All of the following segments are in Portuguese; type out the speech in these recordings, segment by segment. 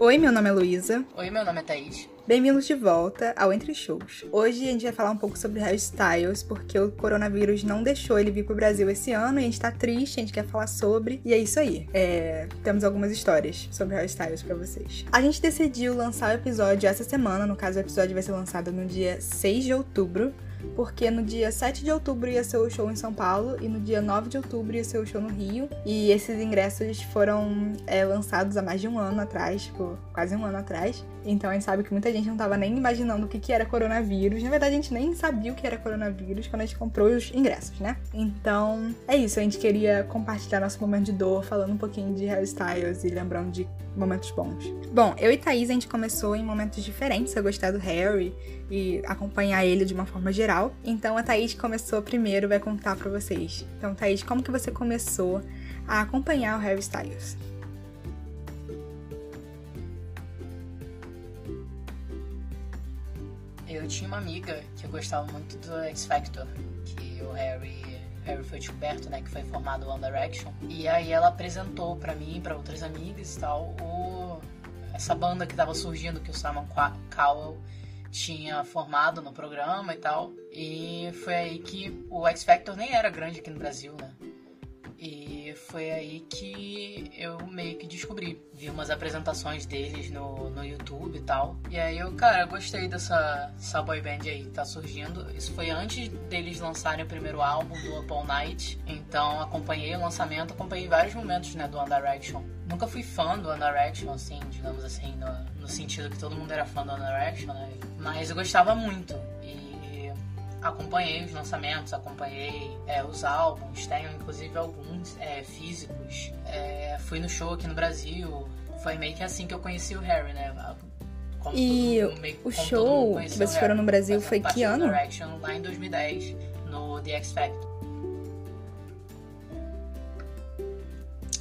Oi, meu nome é Luísa. Oi, meu nome é Thaís. Bem-vindos de volta ao Entre Shows. Hoje a gente vai falar um pouco sobre Harry Styles, porque o coronavírus não deixou ele vir pro Brasil esse ano e a gente tá triste, a gente quer falar sobre. E é isso aí. É... Temos algumas histórias sobre Harry Styles pra vocês. A gente decidiu lançar o episódio essa semana, no caso o episódio vai ser lançado no dia 6 de outubro porque no dia 7 de outubro ia ser o show em São Paulo e no dia 9 de outubro ia ser o show no Rio. E esses ingressos foram é, lançados há mais de um ano atrás, tipo, quase um ano atrás. Então a gente sabe que muita gente não tava nem imaginando o que, que era coronavírus. Na verdade, a gente nem sabia o que era coronavírus quando a gente comprou os ingressos, né? Então é isso, a gente queria compartilhar nosso momento de dor, falando um pouquinho de hairstyles e lembrando de momentos bons. Bom, eu e Thaís a gente começou em momentos diferentes a gostar do Harry e acompanhar ele de uma forma geral. Então a Thaís começou primeiro, vai contar para vocês. Então, Thaís, como que você começou a acompanhar o Harry Styles? Eu tinha uma amiga que gostava muito do X Factor, que o Harry Harry foi descoberto, né, que foi formado One Direction. E aí ela apresentou para mim, para outras amigas e tal, o essa banda que tava surgindo que o Simon Cowell tinha formado no programa e tal. E foi aí que o X Factor nem era grande aqui no Brasil, né? Foi aí que eu meio que descobri. Vi umas apresentações deles no, no YouTube e tal. E aí eu, cara, gostei dessa, dessa boy band aí que tá surgindo. Isso foi antes deles lançarem o primeiro álbum do Up All Night. Então acompanhei o lançamento, acompanhei vários momentos né, do One Direction. Nunca fui fã do One Direction, assim, digamos assim, no, no sentido que todo mundo era fã do One Direction, né? Mas eu gostava muito. Acompanhei os lançamentos, acompanhei é, os álbuns, tenho inclusive alguns é, físicos. É, fui no show aqui no Brasil, foi meio que assim que eu conheci o Harry, né? Como e mundo, meio, o show que vocês foram no Brasil foi que ano? Direction, lá em 2010, no The X Factor.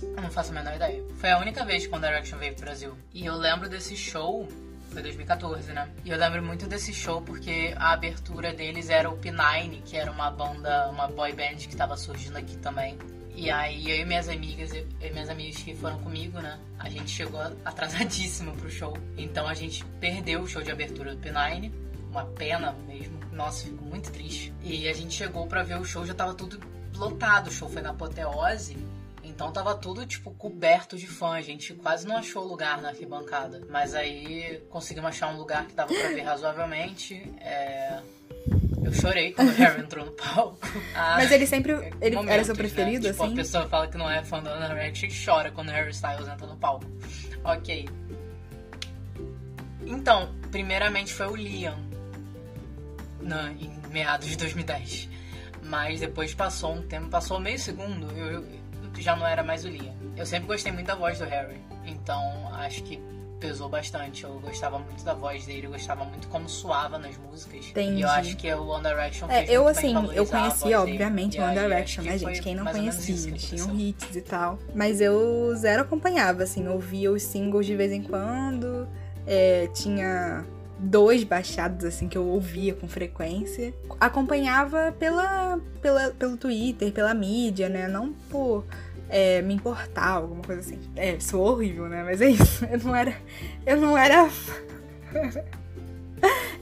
Eu não faço a menor ideia. Foi a única vez que One Direction veio pro Brasil. E eu lembro desse show foi 2014, né? E eu lembro muito desse show porque a abertura deles era o P9, que era uma banda, uma boy band que tava surgindo aqui também. E aí eu e minhas amigas, eu e minhas amigas que foram comigo, né? A gente chegou atrasadíssimo pro show. Então a gente perdeu o show de abertura do P9. Uma pena mesmo. Nossa, fico muito triste. E a gente chegou para ver o show, já tava tudo lotado. O show foi na apoteose. Então tava tudo, tipo, coberto de fã. A gente quase não achou lugar na arquibancada. Mas aí conseguimos achar um lugar que dava pra ver razoavelmente. É... Eu chorei quando o Harry entrou no palco. Ah, Mas ele sempre. Ele momentos, era seu né? preferido, né? assim? Tipo, a pessoa fala que não é fã do One Direction e chora quando o Harry Styles entra no palco. Ok. Então, primeiramente foi o Liam. Na, em meados de 2010. Mas depois passou um tempo, passou meio segundo. Eu, eu, já não era mais o Liam. Eu sempre gostei muito da voz do Harry, então acho que pesou bastante. Eu gostava muito da voz dele, eu gostava muito como suava nas músicas. Entendi. E eu acho que o One Direction é, eu assim, eu conheci obviamente o One Direction, né, gente? Quem não conhecia, tinham hits e tal. Mas eu zero acompanhava, assim, ouvia os singles de vez em quando. É, tinha dois baixados assim que eu ouvia com frequência. Acompanhava pela, pela pelo Twitter, pela mídia, né? Não por é, me importar, alguma coisa assim. É, sou horrível, né? Mas é isso. Eu não era. Eu não era.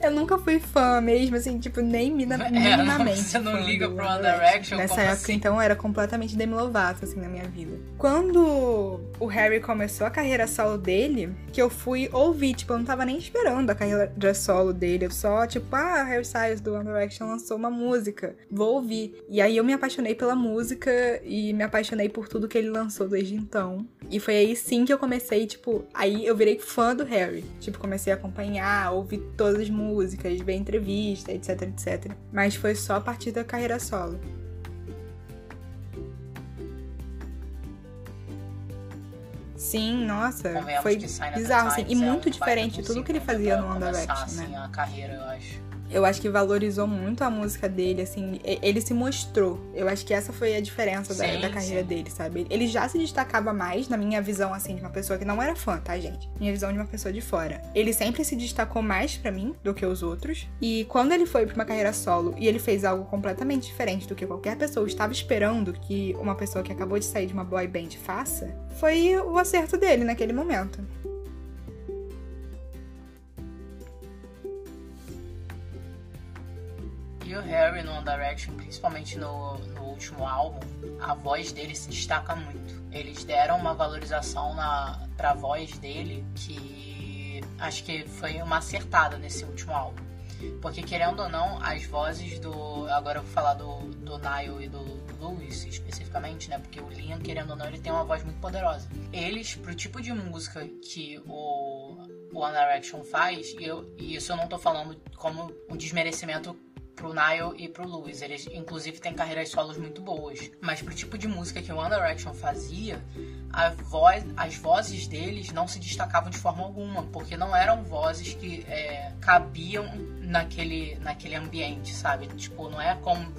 Eu nunca fui fã mesmo, assim, tipo, nem minimamente. É, você não liga pro One Direction? Nessa época, assim? então, era completamente Demi Lovato, assim, na minha vida. Quando o Harry começou a carreira solo dele, que eu fui ouvir, tipo, eu não tava nem esperando a carreira solo dele. Eu só, tipo, ah, Harry Styles do One Direction lançou uma música, vou ouvir. E aí eu me apaixonei pela música e me apaixonei por tudo que ele lançou desde então. E foi aí sim que eu comecei, tipo, aí eu virei fã do Harry. Tipo, comecei a acompanhar, ouvir todas as músicas, ver entrevista, etc, etc. Mas foi só a partir da carreira solo. Sim, nossa, Convenhamos foi bizarro, assim, e muito é um diferente de tudo que ele fazia no One Direction, né? Assim, a carreira, eu acho eu acho que valorizou muito a música dele, assim, ele se mostrou. Eu acho que essa foi a diferença sim, da, da, carreira sim. dele, sabe? Ele já se destacava mais, na minha visão, assim, de uma pessoa que não era fã, tá, gente? Minha visão de uma pessoa de fora. Ele sempre se destacou mais para mim do que os outros. E quando ele foi pra uma carreira solo e ele fez algo completamente diferente do que qualquer pessoa estava esperando que uma pessoa que acabou de sair de uma boy band faça, foi o acerto dele naquele momento. Harry no One Direction, principalmente no, no último álbum, a voz dele se destaca muito. Eles deram uma valorização na, pra voz dele que acho que foi uma acertada nesse último álbum. Porque querendo ou não, as vozes do. Agora eu vou falar do, do Niall e do Lewis especificamente, né? Porque o Liam, querendo ou não, ele tem uma voz muito poderosa. Eles, pro tipo de música que o, o One Direction faz, e, eu, e isso eu não tô falando como um desmerecimento pro Niall e pro Lewis. Eles, inclusive, têm carreiras solos muito boas. Mas pro tipo de música que o One Direction fazia, voz, as vozes deles não se destacavam de forma alguma, porque não eram vozes que é, cabiam naquele, naquele ambiente, sabe? Tipo, não é como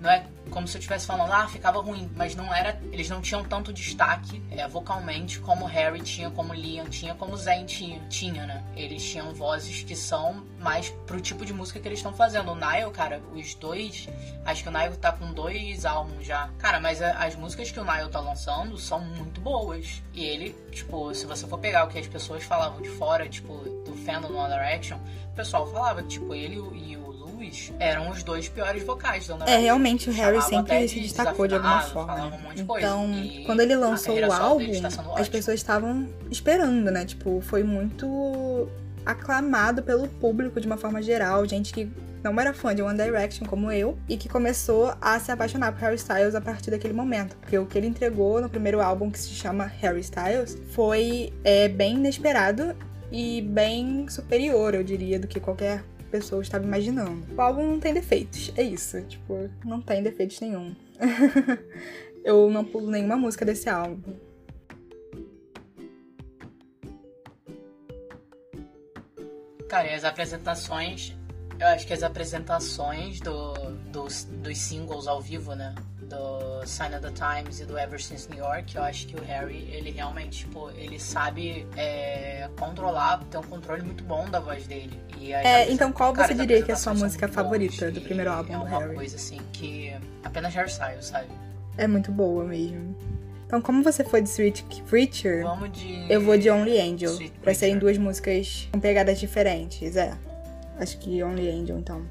não é como se eu estivesse falando, ah, ficava ruim, mas não era, eles não tinham tanto destaque é, vocalmente como Harry tinha, como Liam tinha, como Zayn tinha, tinha, né? Eles tinham vozes que são mais pro tipo de música que eles estão fazendo. O Niall, cara, os dois, acho que o Niall tá com dois álbuns já. Cara, mas as músicas que o Niall tá lançando são muito boas. E ele, tipo, se você for pegar o que as pessoas falavam de fora, tipo, do fandom One Direction, o pessoal falava tipo, ele e o eram os dois piores vocais da É, realmente o Harry sempre se destacou de alguma forma. Um então, quando ele lançou o álbum, tá as pessoas estavam esperando, né? Tipo, foi muito aclamado pelo público de uma forma geral, gente que não era fã de One Direction como eu e que começou a se apaixonar por Harry Styles a partir daquele momento, porque o que ele entregou no primeiro álbum que se chama Harry Styles foi é, bem inesperado e bem superior, eu diria, do que qualquer pessoa estava imaginando. O álbum não tem defeitos, é isso. Tipo, não tem defeitos nenhum. eu não pulo nenhuma música desse álbum. Cara, e as apresentações. Eu acho que as apresentações do, dos, dos singles ao vivo, né? Do Sign of the Times e do Ever Since New York, eu acho que o Harry, ele realmente, tipo, ele sabe é, controlar, tem um controle muito bom da voz dele. É, então qual você diria que é a sua música favorita do primeiro álbum é do Harry? É uma coisa assim que apenas Harry Styles, sabe? É muito boa mesmo. Então, como você foi de Sweet Preacher, de... eu vou de Only Angel. Sweet pra serem duas músicas com pegadas diferentes, é. Acho que Only Angel, então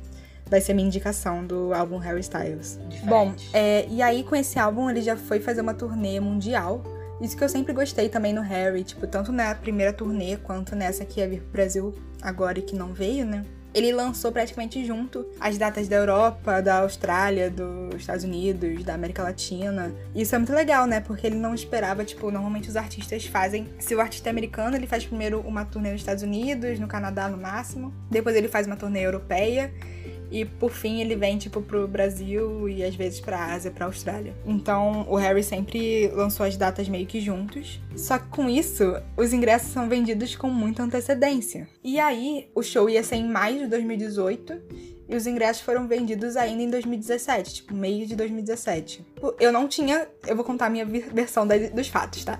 vai ser minha indicação do álbum Harry Styles. Diferente. Bom, é, e aí com esse álbum ele já foi fazer uma turnê mundial. Isso que eu sempre gostei também no Harry, tipo, tanto na primeira turnê quanto nessa que ia vir pro Brasil agora e que não veio, né? Ele lançou praticamente junto as datas da Europa, da Austrália, dos Estados Unidos, da América Latina. Isso é muito legal, né? Porque ele não esperava, tipo, normalmente os artistas fazem. Se o artista é americano, ele faz primeiro uma turnê nos Estados Unidos, no Canadá no máximo. Depois ele faz uma turnê europeia. E por fim ele vem tipo pro Brasil e às vezes pra Ásia, pra Austrália. Então o Harry sempre lançou as datas meio que juntos. Só que com isso, os ingressos são vendidos com muita antecedência. E aí, o show ia ser em maio de 2018 e os ingressos foram vendidos ainda em 2017, tipo, meio de 2017. Eu não tinha. Eu vou contar a minha versão dos fatos, tá?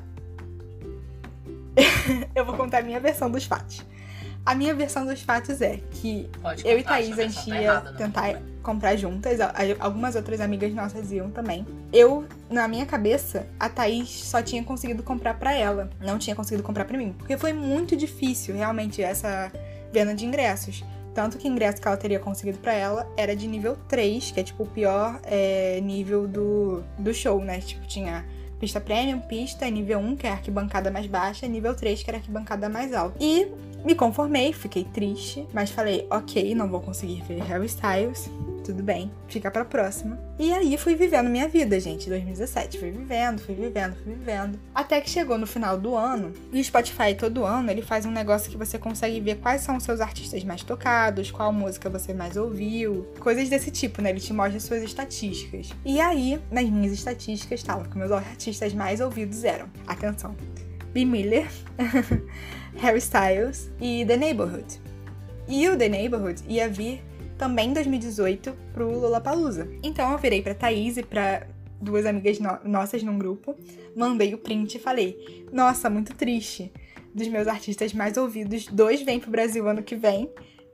eu vou contar a minha versão dos fatos. A minha versão dos fatos é que eu e Thaís a gente tá ia errada, tentar comprar juntas. Algumas outras amigas nossas iam também. Eu, na minha cabeça, a Thaís só tinha conseguido comprar para ela. Não tinha conseguido comprar para mim. Porque foi muito difícil, realmente, essa venda de ingressos. Tanto que o ingresso que ela teria conseguido para ela era de nível 3, que é tipo o pior é, nível do, do show, né? Tipo, tinha pista premium, pista, nível 1, que é a arquibancada mais baixa, e nível 3, que era a arquibancada mais alta. E me conformei, fiquei triste, mas falei, ok, não vou conseguir ver Harry Styles, tudo bem, fica pra próxima. E aí fui vivendo minha vida, gente, 2017. Fui vivendo, fui vivendo, fui vivendo. Até que chegou no final do ano, e o Spotify todo ano ele faz um negócio que você consegue ver quais são os seus artistas mais tocados, qual música você mais ouviu, coisas desse tipo, né? Ele te mostra suas estatísticas. E aí, nas minhas estatísticas, estavam que meus artistas mais ouvidos eram, atenção, B. Miller. Harry Styles e The Neighborhood. E o The Neighborhood ia vir também em 2018 pro Lollapalooza. Então eu virei pra Thaís e pra duas amigas no nossas num grupo, mandei o print e falei: Nossa, muito triste. Dos meus artistas mais ouvidos, dois vêm pro Brasil ano que vem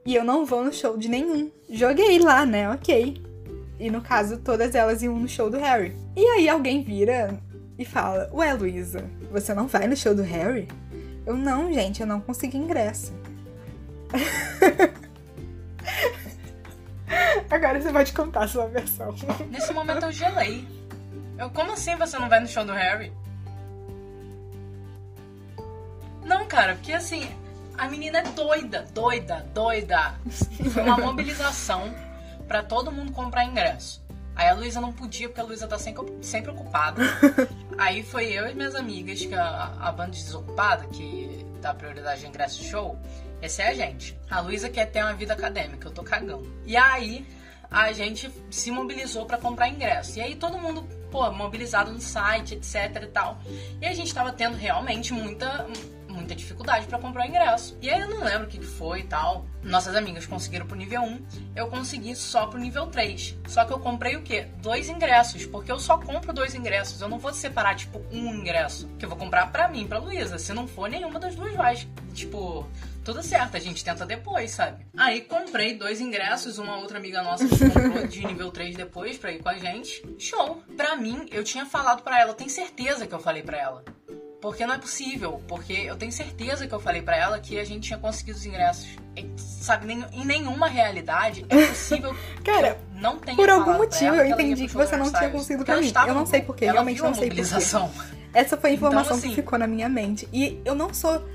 e eu não vou no show de nenhum. Joguei lá, né? Ok. E no caso, todas elas iam no show do Harry. E aí alguém vira e fala: Ué, Luísa, você não vai no show do Harry? Eu não, gente, eu não consegui ingresso. Agora você pode contar a sua versão. Nesse momento eu gelei. Eu, como assim você não vai no show do Harry? Não, cara, porque assim, a menina é doida, doida, doida. Foi uma mobilização para todo mundo comprar ingresso. Aí a Luísa não podia, porque a Luísa tá sempre, sempre ocupada. Aí foi eu e minhas amigas, que a, a banda desocupada, que dá prioridade de ingresso show, essa é a gente. A Luísa quer ter uma vida acadêmica, eu tô cagando. E aí a gente se mobilizou para comprar ingresso. E aí todo mundo, pô, mobilizado no site, etc e tal. E a gente tava tendo realmente muita muita dificuldade para comprar o ingresso. E aí eu não lembro o que foi e tal. Nossas amigas conseguiram pro nível 1, eu consegui só pro nível 3. Só que eu comprei o quê? Dois ingressos, porque eu só compro dois ingressos. Eu não vou separar, tipo, um ingresso, que eu vou comprar para mim, pra Luísa. Se não for, nenhuma das duas vai. Tipo, tudo certo, a gente tenta depois, sabe? Aí comprei dois ingressos, uma outra amiga nossa comprou de nível 3 depois pra ir com a gente. Show! Pra mim, eu tinha falado para ela, tem certeza que eu falei para ela. Porque não é possível, porque eu tenho certeza que eu falei para ela que a gente tinha conseguido os ingressos. E, sabe, nem, em nenhuma realidade é possível Cara, não tenha por algum motivo eu entendi que, que você não tinha conseguido pra mim. Eu não sei porquê, realmente não sei porquê. Essa foi a então, informação então, assim, que ficou na minha mente. E eu não sou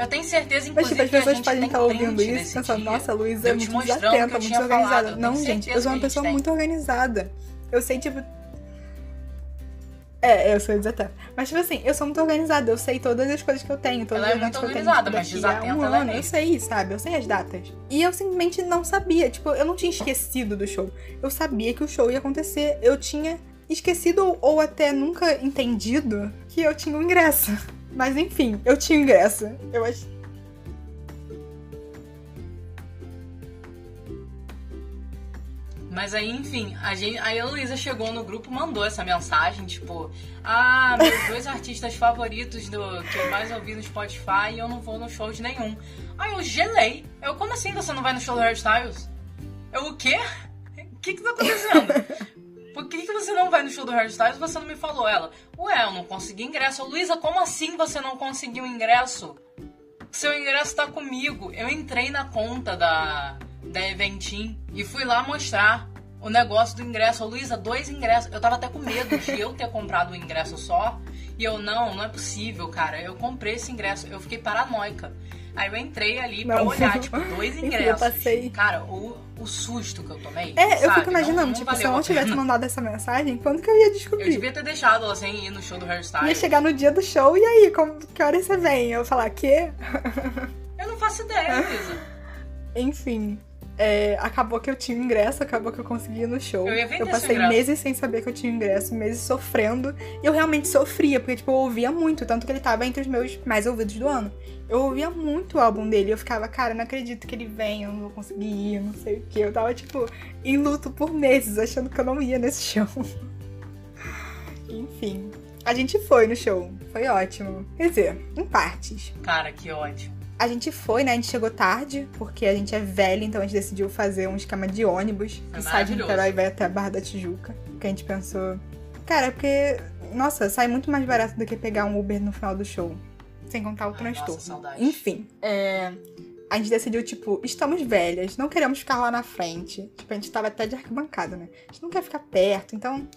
eu tenho certeza, inclusive, Mas, tipo, as pessoas podem estar ouvindo isso pensando, nossa, Luísa é muito desatenta, muito organizada. Não, gente, eu sou uma pessoa muito organizada. Eu sei, tipo. É, eu sou desatenta. Mas, tipo assim, eu sou muito organizada. Eu sei todas as coisas que eu tenho. Todas ela as é muito organizada, mas desatenta um ano, é Eu sei, sabe? Eu sei as datas. E eu simplesmente não sabia. Tipo, eu não tinha esquecido do show. Eu sabia que o show ia acontecer. Eu tinha esquecido ou até nunca entendido que eu tinha um ingresso. Mas enfim, eu tinha ingresso. Eu acho. Mas aí, enfim, a gente, aí a Luísa chegou no grupo mandou essa mensagem, tipo, ah, meus dois artistas favoritos do que eu mais ouvi no Spotify e eu não vou no show de nenhum. Aí eu gelei. Eu, como assim você não vai no show do Hairstyles? Eu, o quê? O que que tá acontecendo? Por que, que você não vai no show do Harry Styles você não me falou? Ela, ué, eu não consegui ingresso. Luísa, como assim você não conseguiu ingresso? Seu ingresso tá comigo. Eu entrei na conta da, da Eventim e fui lá mostrar o negócio do ingresso. Luísa, dois ingressos. Eu tava até com medo de eu ter comprado um ingresso só. E eu, não, não é possível, cara. Eu comprei esse ingresso. Eu fiquei paranoica. Aí eu entrei ali não. pra olhar, tipo, dois ingressos. eu passei. Cara, o, o susto que eu tomei. É, sabe? eu fico imaginando, não, tipo, se eu não tivesse mandado essa mensagem, quando que eu ia descobrir? Eu devia ter deixado ela sem ir no show do hairstyle. Ia chegar no dia do show, e aí, como, que hora você vem? Eu falar, quê? Eu não faço ideia, Luísa. Enfim. É, acabou que eu tinha ingresso, acabou que eu consegui ir no show. Eu, eu passei meses sem saber que eu tinha ingresso, meses sofrendo. E eu realmente sofria, porque, tipo, eu ouvia muito, tanto que ele tava entre os meus mais ouvidos do ano. Eu ouvia muito o álbum dele, eu ficava, cara, não acredito que ele vem, eu não vou conseguir ir, não sei o que. Eu tava, tipo, em luto por meses, achando que eu não ia nesse show. Enfim. A gente foi no show. Foi ótimo. Quer dizer, em partes. Cara, que ótimo. A gente foi, né? A gente chegou tarde, porque a gente é velha, então a gente decidiu fazer um esquema de ônibus que sai de Niterói e vai até a Barra da Tijuca. Que a gente pensou. Cara, porque. Nossa, sai muito mais barato do que pegar um Uber no final do show. Sem contar o Ai, transtorno. Nossa, Enfim. É a gente decidiu, tipo, estamos velhas, não queremos ficar lá na frente. Tipo, a gente tava até de arquibancada, né? A gente não quer ficar perto, então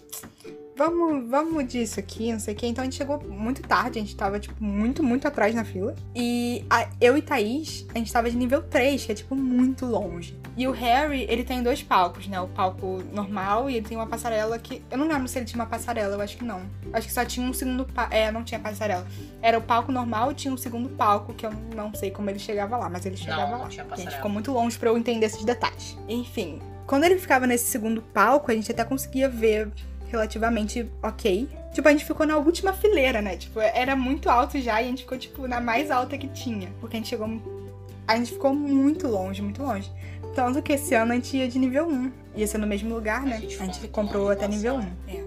vamos, vamos disso aqui, não sei o quê. Então a gente chegou muito tarde, a gente tava, tipo, muito, muito atrás na fila. E a, eu e Thaís, a gente tava de nível 3, que é, tipo, muito longe. E o Harry, ele tem dois palcos, né? O palco normal e ele tem uma passarela que. Eu não lembro se ele tinha uma passarela, eu acho que não. Acho que só tinha um segundo. Pa... É, não tinha passarela. Era o palco normal e tinha um segundo palco, que eu não sei como ele chegava lá, mas ele chegava não, lá. Não. A gente ficou muito longe para eu entender esses detalhes. Enfim, quando ele ficava nesse segundo palco, a gente até conseguia ver relativamente ok. Tipo, a gente ficou na última fileira, né? Tipo, era muito alto já e a gente ficou, tipo, na mais alta que tinha. Porque a gente chegou. A gente ficou muito longe, muito longe. Tanto que esse ano a gente ia de nível 1. Ia ser no mesmo lugar, né? A gente, a gente comprou até nível 1. É.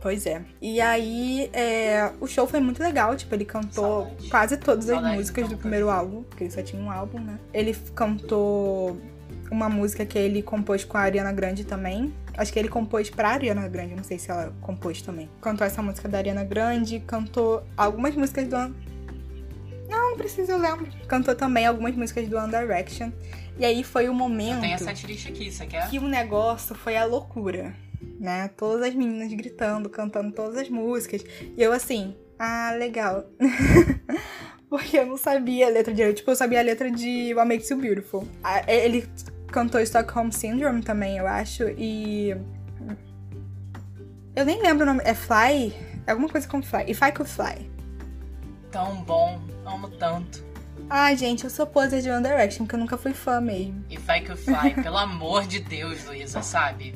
Pois é. E aí, é, o show foi muito legal. Tipo, ele cantou Saudade. quase todas Saudade as músicas do primeiro álbum, porque ele só tinha um álbum, né? Ele cantou uma música que ele compôs com a Ariana Grande também. Acho que ele compôs pra Ariana Grande, não sei se ela compôs também. Cantou essa música da Ariana Grande, cantou algumas músicas do. Não, não precisa, eu lembro. Cantou também algumas músicas do One Direction. E aí foi o momento. Tem essa triste aqui, você quer? Que o negócio foi a loucura. Né? Todas as meninas gritando, cantando todas as músicas. E eu assim, ah, legal. Porque eu não sabia a letra direito. Tipo, eu sabia a letra de What Makes You Beautiful. Ele cantou Stockholm Syndrome também, eu acho. E. Eu nem lembro o nome. É Fly? É alguma coisa com Fly. If I Could Fly. Tão bom. Amo tanto. Ai, gente, eu sou poser de One Direction, porque eu nunca fui fã mesmo. If I Could Fly, pelo amor de Deus, Luísa, sabe?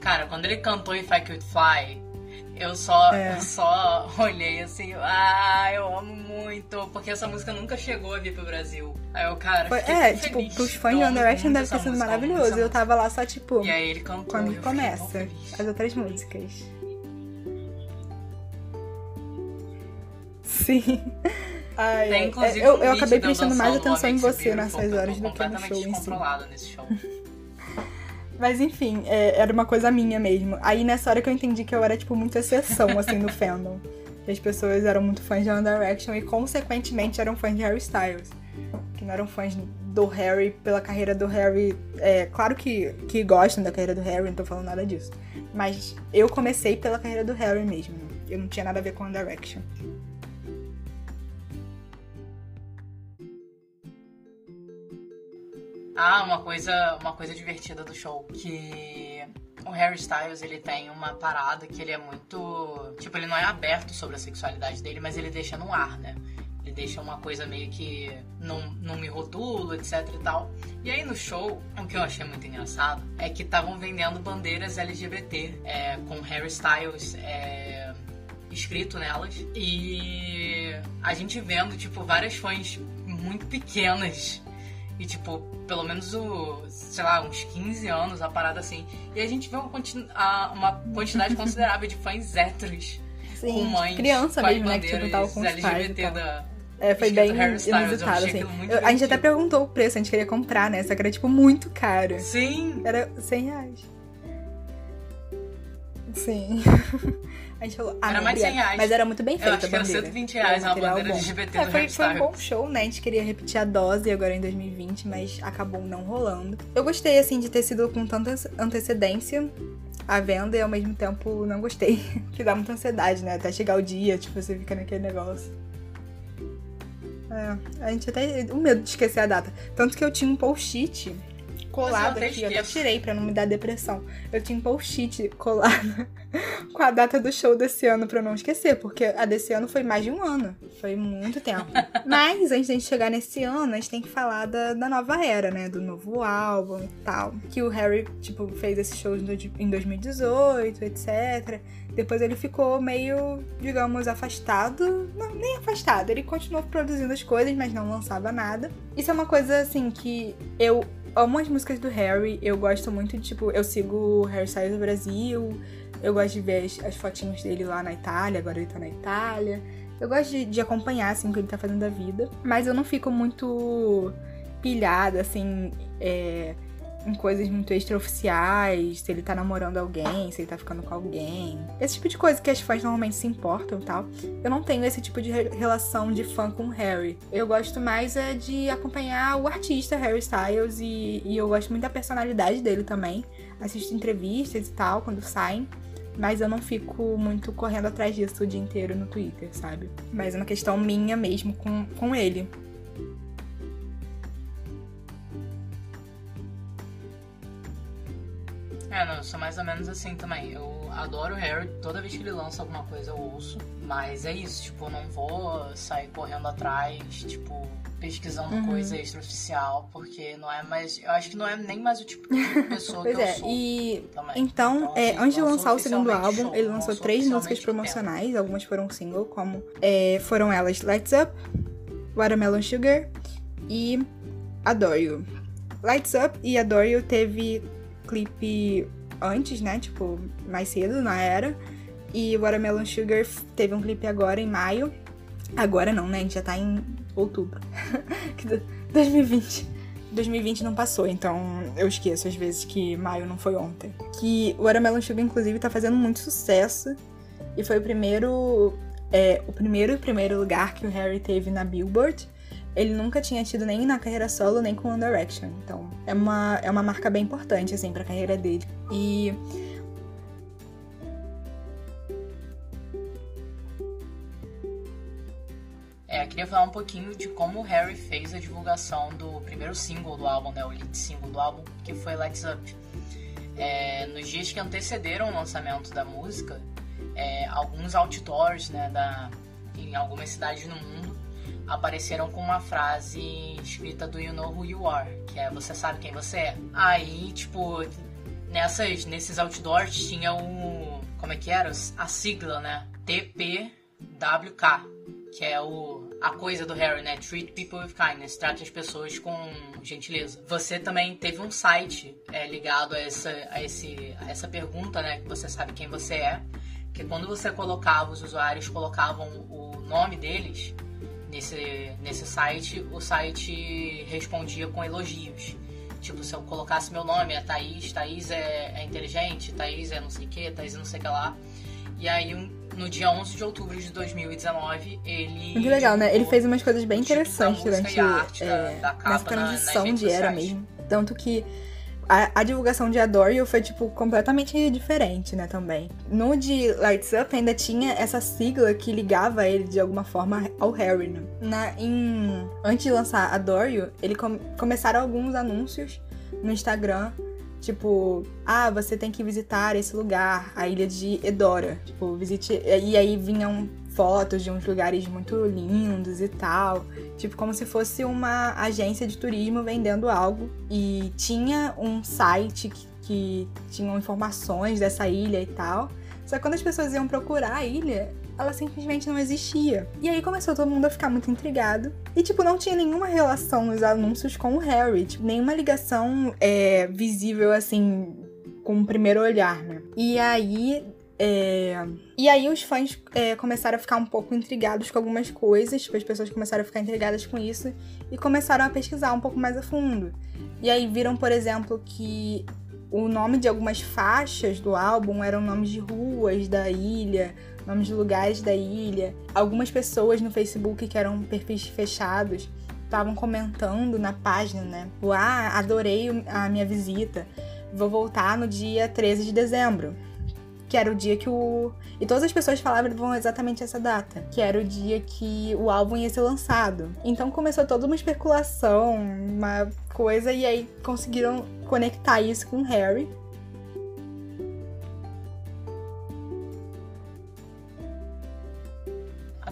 Cara, quando ele cantou If I Could Fly, eu só, é. eu só olhei assim, ah, eu amo muito, porque essa música nunca chegou a vir pro Brasil. Aí eu, cara, Foi, É, tipo, pros fãs de Direction deve ter sido maravilhoso. Eu tava lá só, tipo. E aí ele cantou. Quando começa as outras músicas. Sim. Ai, Tem, inclusive, eu, eu acabei prestando mais atenção em você nessas horas do que no show em si. Nesse show. Mas enfim, é, era uma coisa minha mesmo. Aí nessa hora que eu entendi que eu era, tipo, muito exceção, assim, no fandom. As pessoas eram muito fãs de One Direction e, consequentemente, eram fãs de Harry Styles. Que não eram fãs do Harry pela carreira do Harry. É, claro que, que gostam da carreira do Harry, não tô falando nada disso. Mas eu comecei pela carreira do Harry mesmo. Eu não tinha nada a ver com One Direction. Ah, uma coisa, uma coisa divertida do show que o Harry Styles ele tem uma parada que ele é muito, tipo, ele não é aberto sobre a sexualidade dele, mas ele deixa no ar, né? Ele deixa uma coisa meio que não, não me rotulo, etc e tal. E aí no show, o que eu achei muito engraçado é que estavam vendendo bandeiras LGBT é, com Harry Styles é, escrito nelas. E a gente vendo, tipo, várias fãs muito pequenas e, tipo, pelo menos, o, sei lá, uns 15 anos, a parada assim. E a gente vê uma, uma quantidade considerável de fãs héteros. Sim, com mães, criança mesmo, né? Que tipo, tava com os LGBT pais da, é, foi bem inusitado, assim. Eu, a gente até perguntou o preço, a gente queria comprar, né? Só que era, tipo, muito caro. Sim. Era 100 reais. Sim. A gente falou, ah, era mais 100 reais. Mas era muito bem feita Eu acho que era 120 reais uma bandeira bom. LGBT é, foi, foi um bom show, né? A gente queria repetir a dose agora em 2020, mas acabou não rolando. Eu gostei, assim, de ter sido com tanta antecedência a venda e ao mesmo tempo não gostei. que dá muita ansiedade, né? Até chegar o dia, tipo, você fica naquele negócio. É, a gente até. O medo de esquecer a data. Tanto que eu tinha um post-it colado aqui, eu até tirei pra não me dar depressão. Eu tinha um post-it colado com a data do show desse ano pra eu não esquecer, porque a desse ano foi mais de um ano. Foi muito tempo. Mas antes de gente chegar nesse ano, a gente tem que falar da, da nova era, né? Do novo álbum e tal. Que o Harry, tipo, fez esses shows em 2018, etc. Depois ele ficou meio, digamos, afastado. Não, nem afastado. Ele continuou produzindo as coisas, mas não lançava nada. Isso é uma coisa, assim, que eu amo as músicas do Harry. Eu gosto muito tipo, eu sigo o Harry Styles do Brasil. Eu gosto de ver as, as fotinhos dele lá na Itália, agora ele tá na Itália. Eu gosto de, de acompanhar, assim, o que ele tá fazendo da vida. Mas eu não fico muito pilhada, assim, é, em coisas muito extraoficiais, se ele tá namorando alguém, se ele tá ficando com alguém. Esse tipo de coisa que as fãs normalmente se importam e tal. Eu não tenho esse tipo de relação de fã com o Harry. Eu gosto mais é de acompanhar o artista Harry Styles e, e eu gosto muito da personalidade dele também. Assisto entrevistas e tal quando saem. Mas eu não fico muito correndo atrás disso o dia inteiro no Twitter, sabe? Mas é uma questão minha mesmo com, com ele. É, não, eu sou mais ou menos assim também. Eu adoro o Harry, toda vez que ele lança alguma coisa eu ouço. Mas é isso, tipo, eu não vou sair correndo atrás, tipo, pesquisando uhum. coisa extraoficial, porque não é mais. Eu acho que não é nem mais o tipo de pessoa que é, eu sou. E também. então, então é, assim, antes de lançar o segundo álbum, show, ele lançou três músicas promocionais, tempo. algumas foram single, como é, foram elas Lights Up, Watermelon Sugar e Adore You. Lights Up e Adore You teve clipe antes, né? Tipo, mais cedo na era. E Watermelon Sugar teve um clipe agora em maio. Agora não, né? A gente já tá em outubro. 2020. 2020 não passou, então eu esqueço às vezes que maio não foi ontem. Que Watermelon Sugar, inclusive, tá fazendo muito sucesso. E foi o primeiro é o primeiro primeiro lugar que o Harry teve na Billboard. Ele nunca tinha tido nem na carreira solo, nem com One Direction. Então, é uma, é uma marca bem importante, assim, pra carreira dele. E É, eu queria falar um pouquinho de como o Harry fez a divulgação do primeiro single do álbum, né, o lead single do álbum, que foi Lights Up. É, nos dias que antecederam o lançamento da música, é, alguns outdoors né, da, em algumas cidades no mundo apareceram com uma frase escrita do You Know Who You Are, que é Você sabe quem você é. Aí, tipo, nessas, nesses outdoors tinha o. Como é que era? A sigla, né? TPWK, que é o a coisa do Harry, né? Treat people with kindness, trate as pessoas com gentileza. Você também teve um site é, ligado a essa, a, esse, a essa pergunta, né? Que você sabe quem você é. Que quando você colocava, os usuários colocavam o nome deles nesse, nesse site, o site respondia com elogios. Tipo, se eu colocasse meu nome, é Thaís, Thaís é, é inteligente, Thaís é não sei o que, Thaís é não sei o que lá. E aí, no dia 11 de outubro de 2019, ele. Muito legal, né? Ele fez umas coisas bem interessantes durante arte, é, da, da nessa transição na, de era mesmo. Tanto que a, a, divulgação de Adore foi, tipo, completamente diferente, né, também. No de Lights Up ainda tinha essa sigla que ligava ele de alguma forma ao Harry, né? Na, em, antes de lançar Adore You, ele com, começaram alguns anúncios no Instagram Tipo, ah, você tem que visitar esse lugar, a ilha de Edora. Tipo, visite. E aí vinham fotos de uns lugares muito lindos e tal. Tipo, como se fosse uma agência de turismo vendendo algo. E tinha um site que, que tinham informações dessa ilha e tal. Só que quando as pessoas iam procurar a ilha, ela simplesmente não existia. E aí começou todo mundo a ficar muito intrigado. E, tipo, não tinha nenhuma relação nos anúncios com o Harry. Tipo, nenhuma ligação é, visível, assim, com o primeiro olhar, né? E aí. É... E aí os fãs é, começaram a ficar um pouco intrigados com algumas coisas, tipo, as pessoas começaram a ficar intrigadas com isso e começaram a pesquisar um pouco mais a fundo. E aí viram, por exemplo, que o nome de algumas faixas do álbum eram nomes de ruas da ilha, nomes de lugares da ilha. Algumas pessoas no Facebook que eram perfis fechados estavam comentando na página, né? Ah, adorei a minha visita. Vou voltar no dia 13 de dezembro. Que era o dia que o. E todas as pessoas falavam exatamente essa data. Que era o dia que o álbum ia ser lançado. Então começou toda uma especulação, uma coisa, e aí conseguiram conectar isso com o Harry.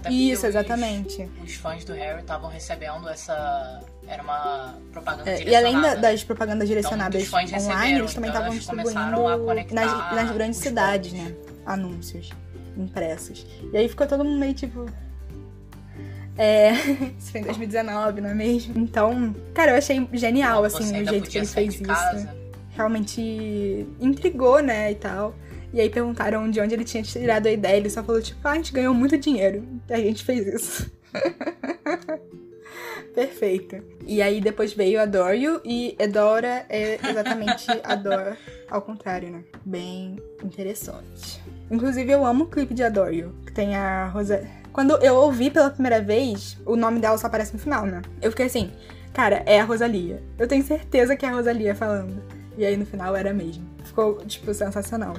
Até Isso, exatamente. Os, os, fãs do Harry estavam recebendo essa. Era uma propaganda é, direcionada. E além da, das propagandas direcionadas então, online, eles também estavam então distribuindo nas, nas grandes cidades, né? Anúncios impressos. E aí ficou todo mundo meio tipo. É, isso foi em 2019, não é mesmo? Então, cara, eu achei genial, assim, o jeito que ele fez isso. Realmente intrigou, né, e tal. E aí perguntaram de onde ele tinha tirado a ideia. Ele só falou, tipo, ah, a gente ganhou muito dinheiro. E a gente fez isso. Perfeito. E aí depois veio Adore You e Edora é exatamente Adore ao contrário, né? Bem interessante. Inclusive eu amo o clipe de Adore You, que tem a Rosa... Quando eu ouvi pela primeira vez, o nome dela só aparece no final, né? Eu fiquei assim, cara, é a Rosalia. Eu tenho certeza que é a Rosalia falando. E aí no final era mesmo. Ficou, tipo, sensacional.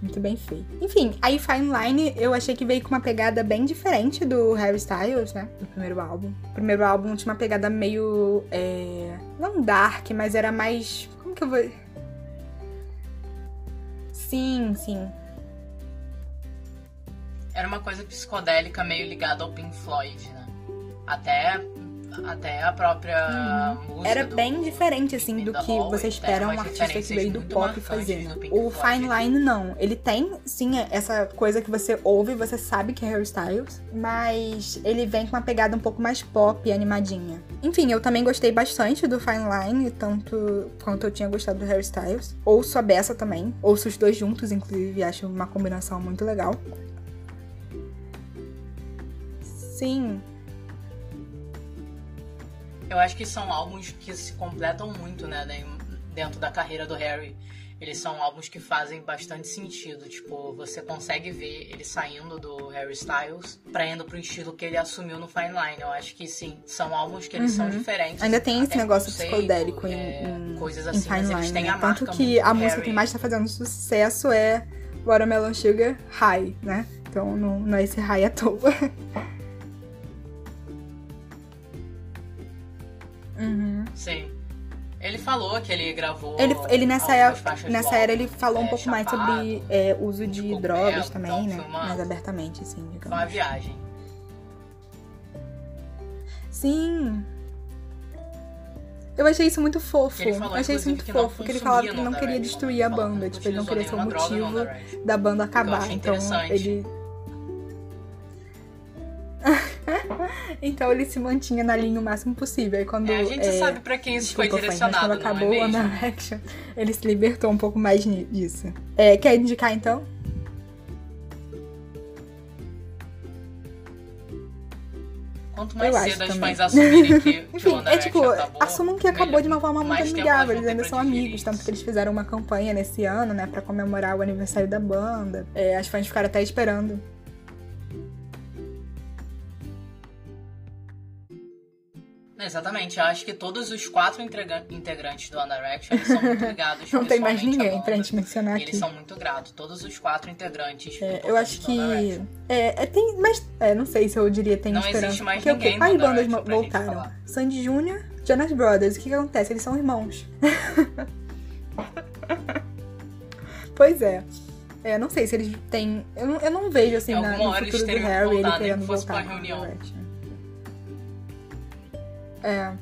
Muito bem feito. Enfim, aí Fine Line eu achei que veio com uma pegada bem diferente do Harry Styles, né? Do primeiro álbum. O primeiro álbum tinha uma pegada meio. É... Não dark, mas era mais. Como que eu vou. Sim, sim. Era uma coisa psicodélica meio ligada ao Pink Floyd, né? Até até a própria uhum. música. Era bem diferente, assim, do que você espera um artista que veio do pop fazer. O Fine Line, não. Ele tem, sim, essa coisa que você ouve, você sabe que é Harry Styles, mas ele vem com uma pegada um pouco mais pop e animadinha. Enfim, eu também gostei bastante do Fine Line, tanto quanto eu tinha gostado do Harry Styles. Ouço a Bessa também. Ouço os dois juntos, inclusive, acho uma combinação muito legal. Sim, eu acho que são álbuns que se completam muito, né, dentro da carreira do Harry. eles são álbuns que fazem bastante sentido. Tipo, você consegue ver ele saindo do Harry Styles pra indo pro estilo que ele assumiu no Fine Line. Eu acho que sim, são álbuns que eles Uhum. são diferentes. Ainda tem esse negócio psicodélico em, é, em, coisas em assim, mas Fine eles Line, têm né? a Tanto que a música Harry. que mais tá fazendo sucesso é Watermelon Sugar High, né? Então não, não é esse high à toa. Uhum. Sim. Ele falou que ele gravou. Ele, ele nessa, faixas nessa era ele falou um é, pouco mais chapado, sobre é, uso de de drogas também, então né? Mais abertamente, assim, Foi uma digamos. viagem. Sim. Eu achei isso muito fofo. Falou, Eu achei isso muito fofo. Porque ele falava que ele não queria destruir a banda. Tipo, ele não queria ser o motivo Direction. da banda acabar. Então ele. então ele se mantinha na linha o máximo possível. Aí quando. É, a gente é, sabe pra quem isso foi direcionado, quando não acabou é o? One Direction, ele se libertou um pouco mais disso. É, quer indicar então? Quanto mais Eu acho cedo as também. fãs assumirem que, Enfim, é tipo, acabou, assumam que acabou melhor. de uma forma muito Mais amigável, eles ainda são amigos, tanto que eles fizeram uma campanha nesse ano, né, pra comemorar o aniversário da banda. É, as fãs ficaram até esperando. Exatamente, eu acho que todos os quatro integra- integrantes do One Direction são muito ligados. Não tem mais ninguém pra gente mencionar E eles aqui. são muito gratos, todos os quatro integrantes. É, eu acho que. É, é, tem. Mas. É, não sei se eu diria tem Não esperança. existe mais porque ninguém no Quais bandas voltaram? Sandy Júnior, Jonas Brothers. O que, que acontece? Eles são irmãos. pois é. É, não sei se eles têm. Eu não, eu não vejo assim na, no futuro do Harry ele nem querendo voltar. reunião. Direction. É.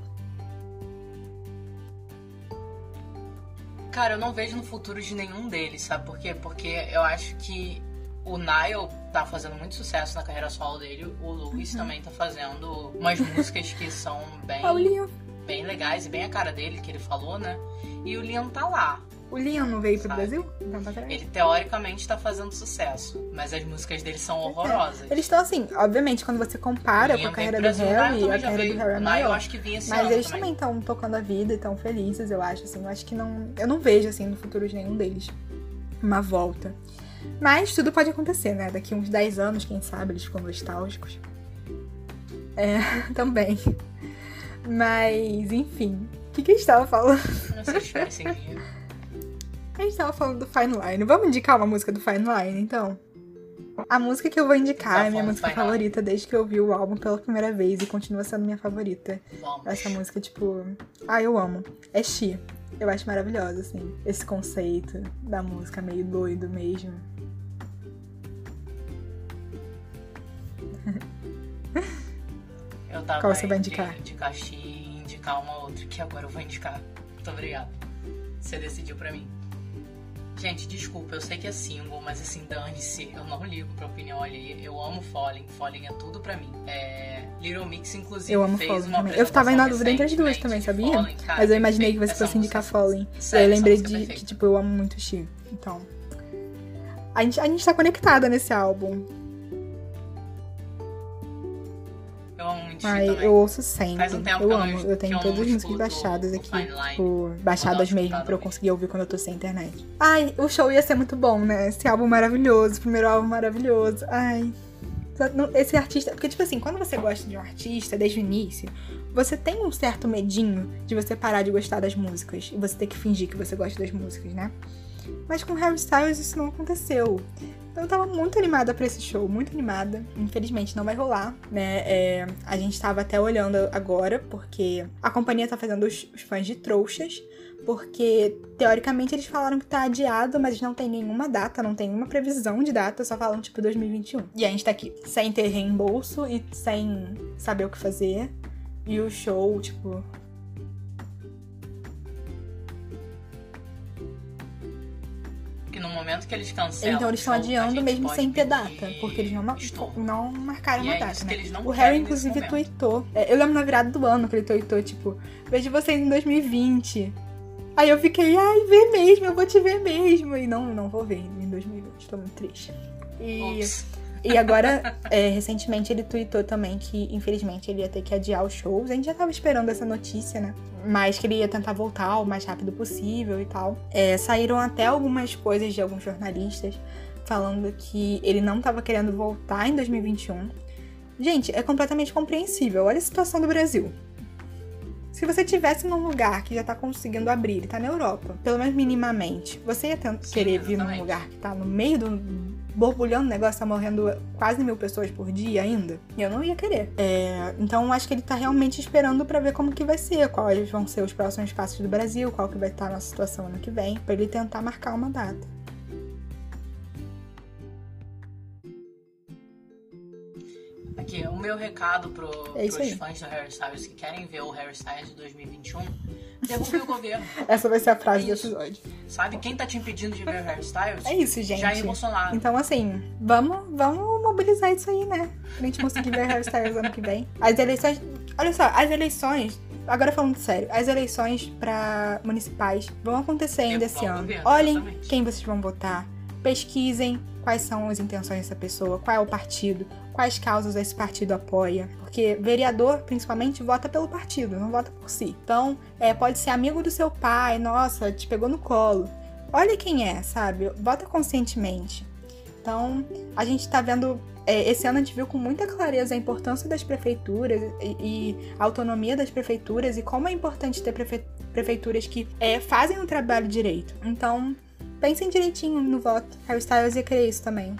Cara, eu não vejo no futuro de nenhum deles, sabe por quê? Porque eu acho que o Nile tá fazendo muito sucesso na carreira solo dele, o Lewis Uhum. também tá fazendo umas músicas que são bem, Ah, Liam. bem legais e bem a cara dele, que ele falou, né? E o Liam tá lá. O Liam não veio pro Sabe? Brasil? Não, pra trás. Ele teoricamente tá fazendo sucesso, mas as músicas dele são horrorosas. Eles estão assim, obviamente, quando você compara com a vem carreira pro do Harry, a carreira veio. do Harry é O Nile eu maior. acho que vinha Mas eles também. estão tocando a vida e estão felizes, eu acho, assim. Eu acho que não. Eu não vejo, assim, no futuro de nenhum deles uma volta. Mas tudo pode acontecer, né? Daqui uns 10 anos, quem sabe, eles ficam nostálgicos. É, também. Mas, enfim. O que, que a gente tava falando? Não sei se. A gente tava falando do Fine Line. Vamos indicar uma música do Fine Line, então? A música que eu vou indicar Tá é minha música favorita desde que eu vi o álbum pela primeira vez e continua sendo minha favorita. Vamos. Essa música, tipo. Ah, eu amo. É She. Eu acho maravilhosa, assim. Esse conceito da música meio doido mesmo. Eu tava Qual você vai indicar? indicar Xi e indicar uma outra, que agora eu vou indicar. Muito obrigada. Você decidiu pra mim. Gente, desculpa, eu sei que é single, mas assim, dane-se. Eu não ligo pra opinião alheia. Eu amo Falling. Falling é tudo pra mim. É... Little Mix, inclusive, Eu amo fez Falling uma também. Eu tava indo na dúvida entre as duas também, sabia? Cara, Mas eu imaginei que você fosse indicar Falling. Sério, eu lembrei é de perfeita. que, tipo, eu amo muito She. Então. A gente, a gente tá conectada nesse álbum. Xi Ai, também. eu ouço sempre. Faz um tempo eu eu amo. Eu tenho todas as músicas baixadas aqui. Tipo, baixadas mesmo, pra eu conseguir ouvir quando eu tô sem internet. Ai, o show ia ser muito bom, né? Esse álbum maravilhoso, primeiro álbum maravilhoso. Ai. Esse artista. Porque, tipo assim, quando você gosta de um artista desde o início, você tem um certo medinho de você parar de gostar das músicas. E você ter que fingir que você gosta das músicas, né? Mas com Harry Styles isso não aconteceu. Então eu tava muito animada pra esse show, muito animada. Infelizmente não vai rolar, né? É, a gente tava até olhando agora, porque a companhia tá fazendo os, os fãs de trouxas. Porque, teoricamente, eles falaram que tá adiado, mas não tem nenhuma data, não tem nenhuma previsão de data, só falam, tipo, 2021. E a gente tá aqui sem ter reembolso e sem saber o que fazer. E o show, tipo, momento que eles cancelam. Então eles estão adiando mesmo sem ter data, porque eles não, ma- não marcaram E uma é data, né? que eles não O Harry, inclusive, tweetou. é, Eu lembro na virada do ano que ele tweetou, tipo, vejo vocês em 2020. Aí eu fiquei, ai, vê mesmo, eu vou te ver mesmo. E não, não vou ver em 2020, tô muito triste. E. E agora, é, recentemente, ele tweetou também que, infelizmente, ele ia ter que adiar os shows. A gente já tava esperando essa notícia, né? Mas que ele ia tentar voltar o mais rápido possível e tal. É, saíram até algumas coisas de alguns jornalistas falando que ele não tava querendo voltar em 2021. Gente, é completamente compreensível. Olha a situação do Brasil. Se você tivesse num lugar que já tá conseguindo abrir, ele tá na Europa, pelo menos minimamente, você ia Sim, querer vir num lugar que tá no meio do borbulhando o negócio, tá morrendo quase mil pessoas por dia ainda? Eu não ia querer. É, então acho que ele tá realmente esperando para ver como que vai ser, quais vão ser os próximos passos do Brasil, qual que vai estar a nossa situação ano que vem, para ele tentar marcar uma data. Aqui, o meu recado pro, é pros aí. fãs do Harry Styles que querem ver o Harry Styles de 2021, derrube o governo. Essa vai ser a frase é do episódio. Sabe, quem tá te impedindo de ver o Harry Styles? É isso, gente. Jair Bolsonaro. Então, assim, vamos, vamos mobilizar isso aí, né? Pra gente conseguir ver Harry Styles ano que vem. As eleições... Olha só, as eleições Agora falando sério, as eleições para municipais vão acontecer ainda esse ano. Governo, Olhem exatamente. quem vocês vão votar, pesquisem quais são as intenções dessa pessoa, qual é o partido, quais causas esse partido apoia. Porque vereador, principalmente, vota pelo partido, não vota por si. Então, é, pode ser amigo do seu pai, nossa, te pegou no colo. Olha quem é, sabe? Vota conscientemente. Então, a gente tá vendo. É, esse ano a gente viu com muita clareza a importância das prefeituras e, e a autonomia das prefeituras e como é importante ter prefe prefeituras que é, fazem o trabalho direito. Então, pensem direitinho no voto. Harry Styles ia querer isso também.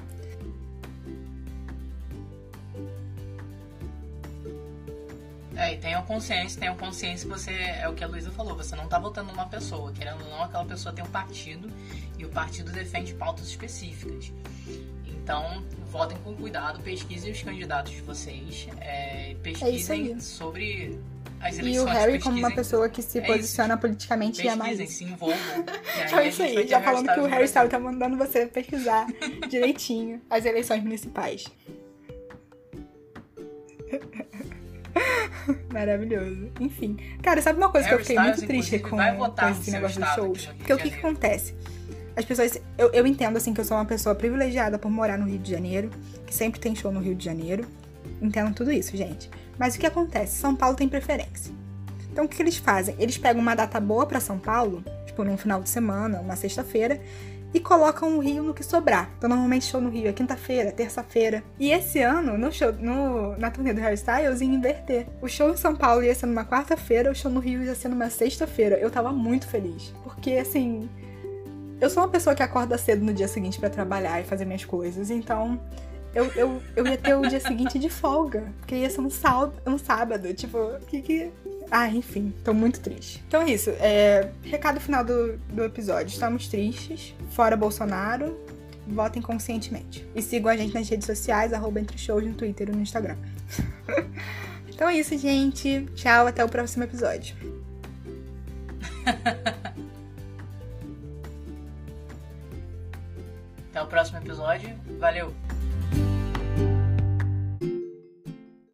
É, e tenham consciência, tenham consciência que você, é o que a Luísa falou, você não tá votando numa pessoa, querendo ou não, aquela pessoa tem um partido e o partido defende pautas específicas. Então, votem com cuidado, pesquisem os candidatos de vocês, é, pesquisem é sobre as eleições. E o Harry, como uma pessoa que se é posiciona politicamente, pesquisem, é mais. se envolvam. Então é isso aí, já falando que o Harry Styles tá mandando você pesquisar direitinho as eleições municipais. Maravilhoso. Enfim. Cara, sabe uma coisa Harry que eu fiquei muito triste com, com esse negócio dos shows? Porque o que, que acontece? As pessoas. Eu, eu entendo, assim, que eu sou uma pessoa privilegiada por morar no Rio de Janeiro, que sempre tem show no Rio de Janeiro. Entendo tudo isso, gente. Mas o que acontece? São Paulo tem preferência. Então o que, que eles fazem? Eles pegam uma data boa para São Paulo, tipo num final de semana, uma sexta-feira, e colocam o Rio no que sobrar. Então, normalmente show no Rio é quinta-feira, terça-feira. E esse ano, no show, no, na turnê do Harry Styles, ia inverter. O show em São Paulo ia ser numa quarta-feira, o show no Rio ia ser numa sexta-feira. Eu tava muito feliz. Porque, assim, eu sou uma pessoa que acorda cedo no dia seguinte para trabalhar e fazer minhas coisas. Então, eu, eu, eu ia ter o dia seguinte de folga. Porque ia ser um, sal, um sábado. Tipo, que que ah, enfim, tô muito triste. Então é isso. É... Recado final do, do episódio. Estamos tristes. Fora Bolsonaro. Votem conscientemente. E sigam a gente nas redes sociais, arroba Entre Shows no Twitter e no Instagram. então é isso, gente. Tchau, até o próximo episódio. até o próximo episódio. Valeu!